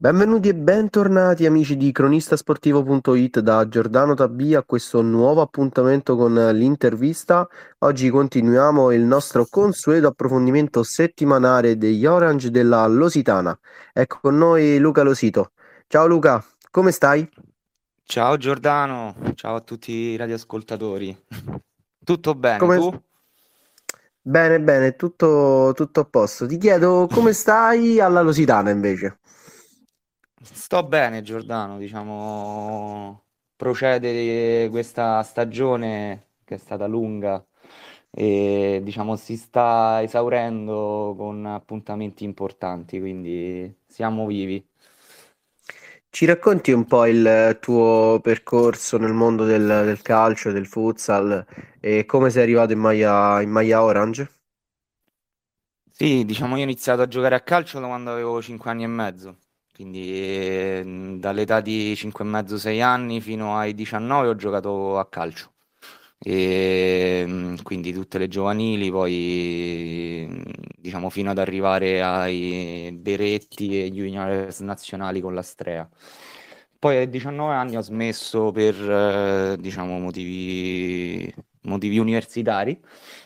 Benvenuti e bentornati amici di cronistasportivo.it da Giordano Tabì a questo nuovo appuntamento con l'intervista. Oggi continuiamo il nostro consueto approfondimento settimanale degli Orange della Lositana. Ecco con noi Luca Losito. Ciao Luca, come stai? Ciao Giordano, ciao a tutti i radioascoltatori. Tutto bene, Come... tu? Bene, bene, tutto, tutto a posto. Ti chiedo come stai alla Lositana invece. Sto bene, Giordano, diciamo, procede questa stagione che è stata lunga e diciamo si sta esaurendo con appuntamenti importanti, quindi siamo vivi. Ci racconti un po' il tuo percorso nel mondo del, del calcio, del futsal e come sei arrivato in maglia, in maglia orange? Sì, diciamo, io ho iniziato a giocare a calcio da quando avevo 5 anni e mezzo. Quindi eh, dall'età di 5 e mezzo, 6 anni fino ai 19 ho giocato a calcio. E, mm, quindi tutte le giovanili, poi diciamo fino ad arrivare ai Beretti e juniores nazionali con la Strea. Poi ai 19 anni ho smesso per eh, diciamo motivi, motivi universitari,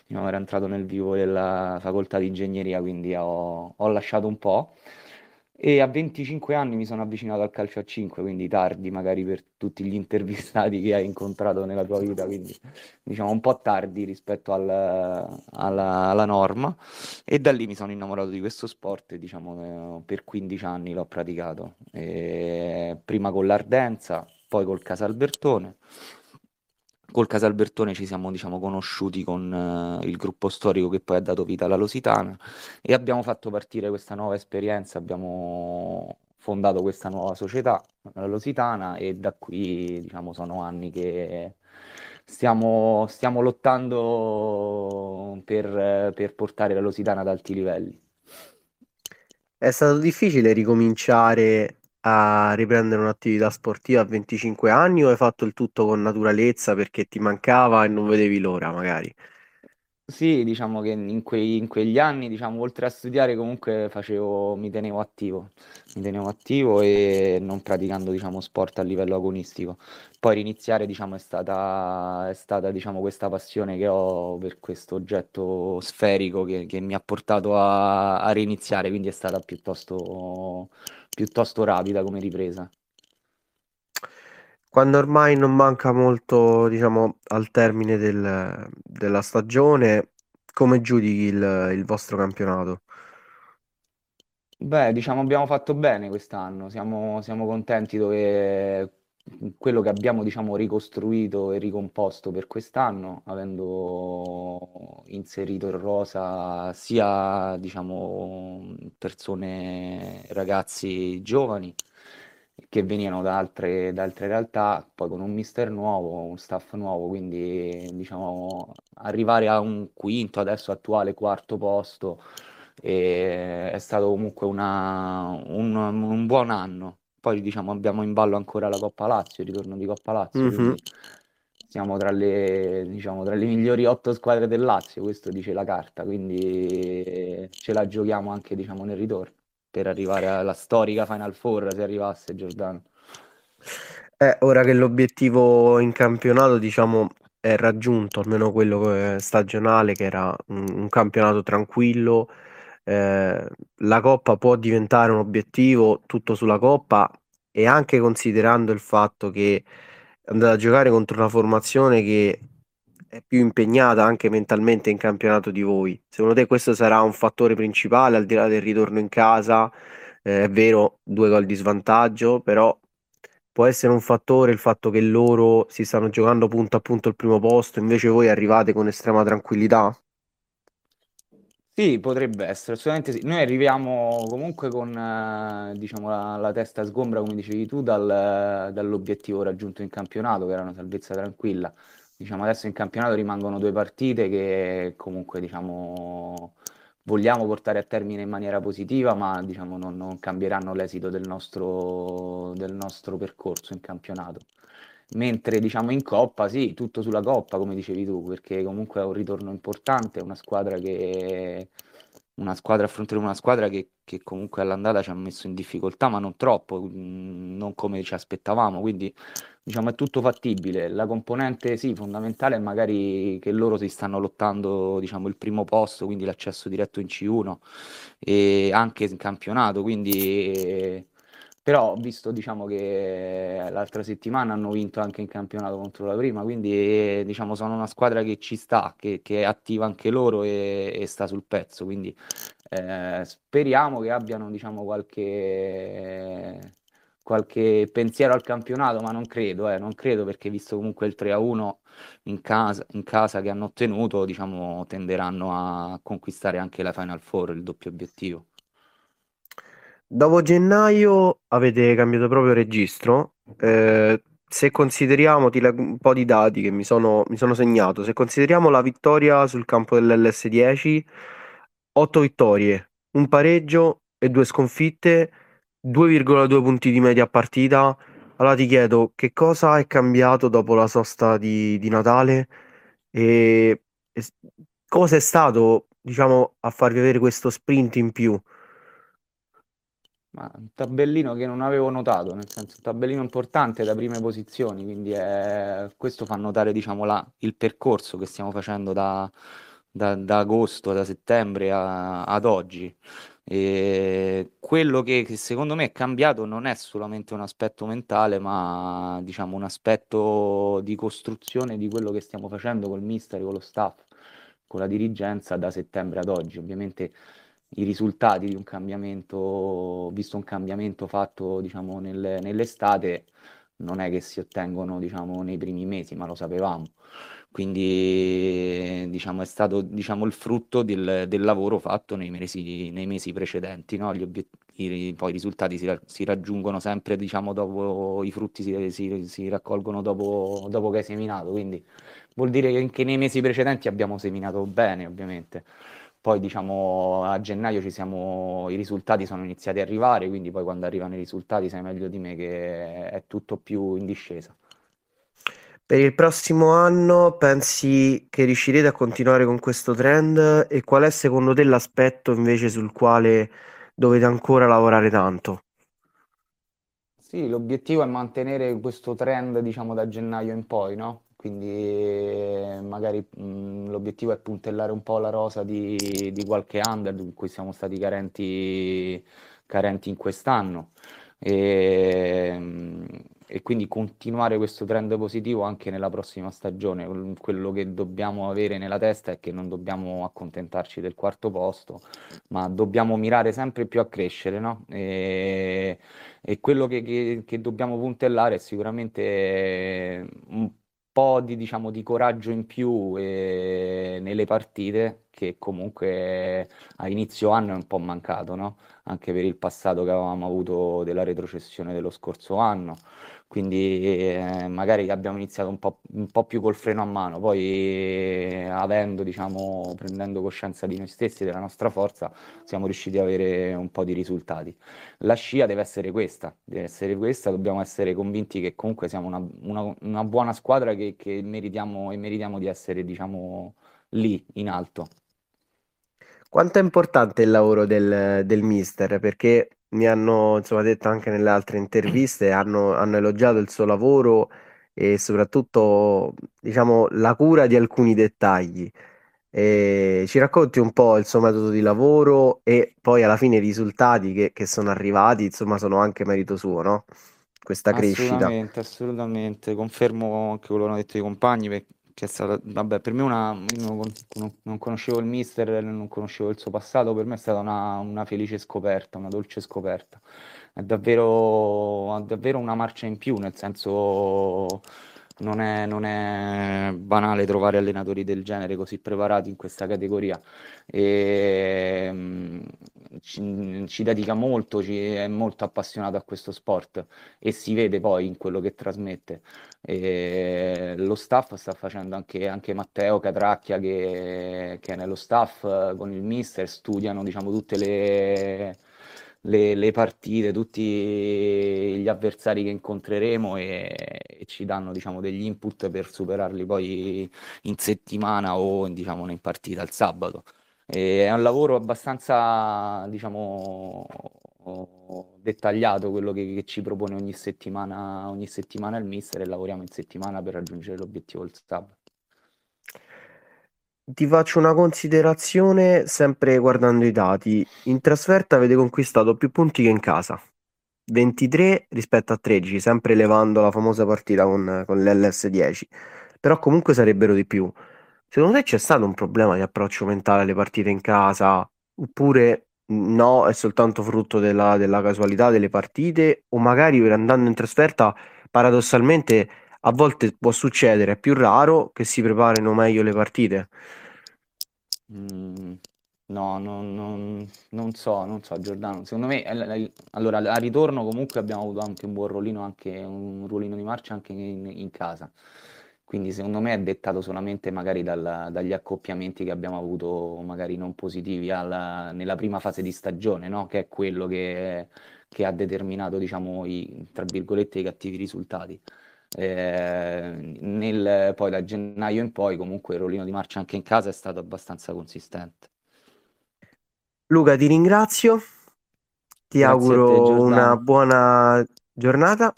ero entrato nel vivo della facoltà di ingegneria, quindi ho, ho lasciato un po' e a 25 anni mi sono avvicinato al calcio a 5, quindi tardi magari per tutti gli intervistati che hai incontrato nella tua vita, quindi diciamo un po' tardi rispetto al, alla, alla, norma. E da lì mi sono innamorato di questo sport e diciamo eh, per 15 anni l'ho praticato, e prima con l'Ardenza, poi col Casalbertone col Casalbertone ci siamo diciamo, conosciuti con uh, il gruppo storico che poi ha dato vita alla Lositana e abbiamo fatto partire questa nuova esperienza, abbiamo fondato questa nuova società, la Lositana, e da qui diciamo, sono anni che stiamo, stiamo lottando per, per portare la Lositana ad alti livelli. È stato difficile ricominciare a riprendere un'attività sportiva a 25 anni o hai fatto il tutto con naturalezza perché ti mancava e non vedevi l'ora, magari? Sì, diciamo che in, quei, in quegli anni, diciamo, oltre a studiare, comunque facevo, mi tenevo attivo, mi tenevo attivo e non praticando, diciamo, sport a livello agonistico. Poi riniziare, diciamo, è stata, è stata, diciamo, questa passione che ho per questo oggetto sferico che, che mi ha portato a, a riniziare, quindi è stata piuttosto piuttosto rapida come ripresa. Quando ormai non manca molto, diciamo, al termine del- della stagione, come giudichi il, il vostro campionato? Beh, diciamo abbiamo fatto bene quest'anno, siamo, siamo contenti dove quello che abbiamo, diciamo, ricostruito e ricomposto per quest'anno, avendo inserito in rosa sia, diciamo, persone, ragazzi giovani che venivano da altre, da altre realtà, poi con un mister nuovo, un staff nuovo, quindi diciamo arrivare a un quinto, adesso attuale quarto posto, è stato comunque una, un, un buon anno poi diciamo abbiamo in ballo ancora la Coppa Lazio, il ritorno di Coppa Lazio, mm-hmm. siamo tra le, diciamo, tra le migliori otto squadre del Lazio, questo dice la carta, quindi ce la giochiamo anche diciamo, nel ritorno per arrivare alla storica Final Four se arrivasse Giordano. Eh, ora che l'obiettivo in campionato diciamo è raggiunto, almeno quello stagionale, che era un, un campionato tranquillo, eh, la Coppa può diventare un obiettivo tutto sulla Coppa e anche considerando il fatto che andate a giocare contro una formazione che è più impegnata anche mentalmente in campionato di voi. Secondo te questo sarà un fattore principale al di là del ritorno in casa? Eh, è vero, due gol di svantaggio, però può essere un fattore il fatto che loro si stanno giocando punto a punto il primo posto, invece voi arrivate con estrema tranquillità? Sì, potrebbe essere, assolutamente sì. Noi arriviamo comunque con eh, diciamo, la, la testa sgombra, come dicevi tu, dal- dall'obiettivo raggiunto in campionato, che era una salvezza tranquilla. Diciamo, adesso in campionato rimangono due partite che comunque diciamo, vogliamo portare a termine in maniera positiva, ma diciamo, non, non cambieranno l'esito del nostro, del nostro percorso in campionato. Mentre diciamo in Coppa, sì, tutto sulla Coppa, come dicevi tu, perché comunque è un ritorno importante, è una squadra che una squadra, affronteremo una squadra che, che, comunque all'andata ci ha messo in difficoltà, ma non troppo, mm, non come ci aspettavamo, quindi diciamo è tutto fattibile. La componente sì, fondamentale è magari che loro si stanno lottando diciamo, il primo posto, quindi l'accesso diretto in C1 e anche in campionato, quindi però ho visto diciamo, che l'altra settimana hanno vinto anche in campionato contro la prima, quindi diciamo, sono una squadra che ci sta, che, che è attiva anche loro e, e sta sul pezzo. Quindi eh, speriamo che abbiano diciamo, qualche, qualche pensiero al campionato, ma non credo, eh, non credo perché visto comunque il 3-1 in casa, in casa che hanno ottenuto, diciamo, tenderanno a conquistare anche la Final Four, il doppio obiettivo. Dopo gennaio avete cambiato proprio registro. Eh, se consideriamo, ti leggo un po' di dati che mi sono, mi sono segnato, se consideriamo la vittoria sul campo dell'LS10, 8 vittorie, un pareggio e due sconfitte, 2,2 punti di media a partita. Allora ti chiedo che cosa è cambiato dopo la sosta di, di Natale e, e cosa è stato, diciamo, a farvi avere questo sprint in più? Ma un tabellino che non avevo notato, nel senso un tabellino importante da prime posizioni, quindi è... questo fa notare diciamo, la... il percorso che stiamo facendo da, da, da agosto, da settembre a... ad oggi. E quello che, che, secondo me è cambiato non è solamente un aspetto mentale, ma diciamo un aspetto di costruzione di quello che stiamo facendo col mister, con lo staff, con la dirigenza da settembre ad oggi. Ovviamente i risultati di un cambiamento, visto un cambiamento fatto diciamo, nel, nell'estate, non è che si ottengono diciamo, nei primi mesi, ma lo sapevamo. Quindi diciamo, è stato diciamo, il frutto del, del, lavoro fatto nei mesi, nei mesi precedenti. No? Gli obiettivi, poi i risultati si, si raggiungono sempre diciamo, dopo, i frutti si, si, si raccolgono dopo, dopo, che hai seminato. Quindi vuol dire che anche nei mesi precedenti abbiamo seminato bene, ovviamente. Poi diciamo a gennaio ci siamo, i risultati sono iniziati ad arrivare, quindi poi quando arrivano i risultati sai meglio di me che è tutto più in discesa. Per il prossimo anno pensi che riuscirete a continuare con questo trend e qual è secondo te l'aspetto invece sul quale dovete ancora lavorare tanto? Sì, l'obiettivo è mantenere questo trend, diciamo, da gennaio in poi, no? Quindi magari mh, l'obiettivo è puntellare un po' la rosa di, di qualche under in cui siamo stati carenti, carenti in quest'anno e, e, quindi continuare questo trend positivo anche nella prossima stagione. Quello che dobbiamo avere nella testa è che non dobbiamo accontentarci del quarto posto, ma dobbiamo mirare sempre più a crescere, no? E, e quello che, che, che dobbiamo puntellare è sicuramente un po' di, diciamo, di coraggio in più eh, nelle partite che comunque a inizio anno è un po' mancato, no? Anche per il passato che avevamo avuto della retrocessione dello scorso anno quindi eh, magari abbiamo iniziato un po', un po', più col freno a mano, poi eh, avendo, diciamo, prendendo coscienza di noi stessi, della nostra forza, siamo riusciti ad avere un po' di risultati. La scia deve essere questa, deve essere questa, dobbiamo essere convinti che comunque siamo una, una, una buona squadra che, che, meritiamo e meritiamo di essere, diciamo, lì in alto. Quanto è importante il lavoro del, del mister? Perché mi hanno insomma, detto anche nelle altre interviste, hanno, hanno elogiato il suo lavoro e soprattutto diciamo, la cura di alcuni dettagli. E ci racconti un po' il suo metodo di lavoro e poi alla fine i risultati che, che sono arrivati, insomma, sono anche merito suo, no? Questa crescita. Assolutamente, assolutamente. Confermo anche quello che hanno detto i compagni, che è stata, vabbè, per me una, non, non, conoscevo il mister, non conoscevo il suo passato, per me è stata una, una felice scoperta, una dolce scoperta. È davvero, davvero una marcia in più, nel senso non è, non è, banale trovare allenatori del genere così preparati in questa categoria. E, um, ci, ci, dedica molto, ci, è molto appassionato a questo sport e si vede poi in quello che trasmette. E lo staff sta facendo anche, anche Matteo Catracchia che, che, è nello staff con il mister, studiano diciamo, tutte le le, le, partite, tutti gli avversari che incontreremo e, e ci danno diciamo, degli input per superarli poi in settimana o diciamo, in partita il sabato. È un lavoro abbastanza, diciamo, dettagliato quello che, che ci propone ogni settimana, ogni settimana il mister e lavoriamo in settimana per raggiungere l'obiettivo del sabato. Ti faccio una considerazione sempre guardando i dati. In trasferta avete conquistato più punti che in casa. 23 rispetto a 13, sempre elevando la famosa partita con, con l'LS10. Però comunque sarebbero di più. Secondo te c'è stato un problema di approccio mentale alle partite in casa? Oppure no, è soltanto frutto della, della casualità delle partite? O magari andando in trasferta, paradossalmente, a volte può succedere, è più raro che si preparino meglio le partite? Mm, no, non, non- non so, non so, Giordano. Secondo me, eh, allora, al ritorno comunque abbiamo avuto anche un buon ruolino, anche un ruolino di marcia anche in, in casa. Quindi secondo me è dettato solamente magari dal- dagli accoppiamenti che abbiamo avuto, magari non positivi alla- nella prima fase di stagione, no? Che è quello che, che ha determinato, diciamo, i, tra virgolette, i cattivi risultati. Eh, nel, poi da gennaio in poi comunque il rollino di marcia anche in casa è stato abbastanza consistente. Luca, ti ringrazio, ti Grazie a te, auguro una buona giornata.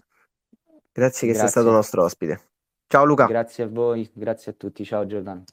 Grazie che sei stato Grazie. nostro ospite. Ciao Luca. Grazie a voi, grazie a tutti. Ciao Giordano.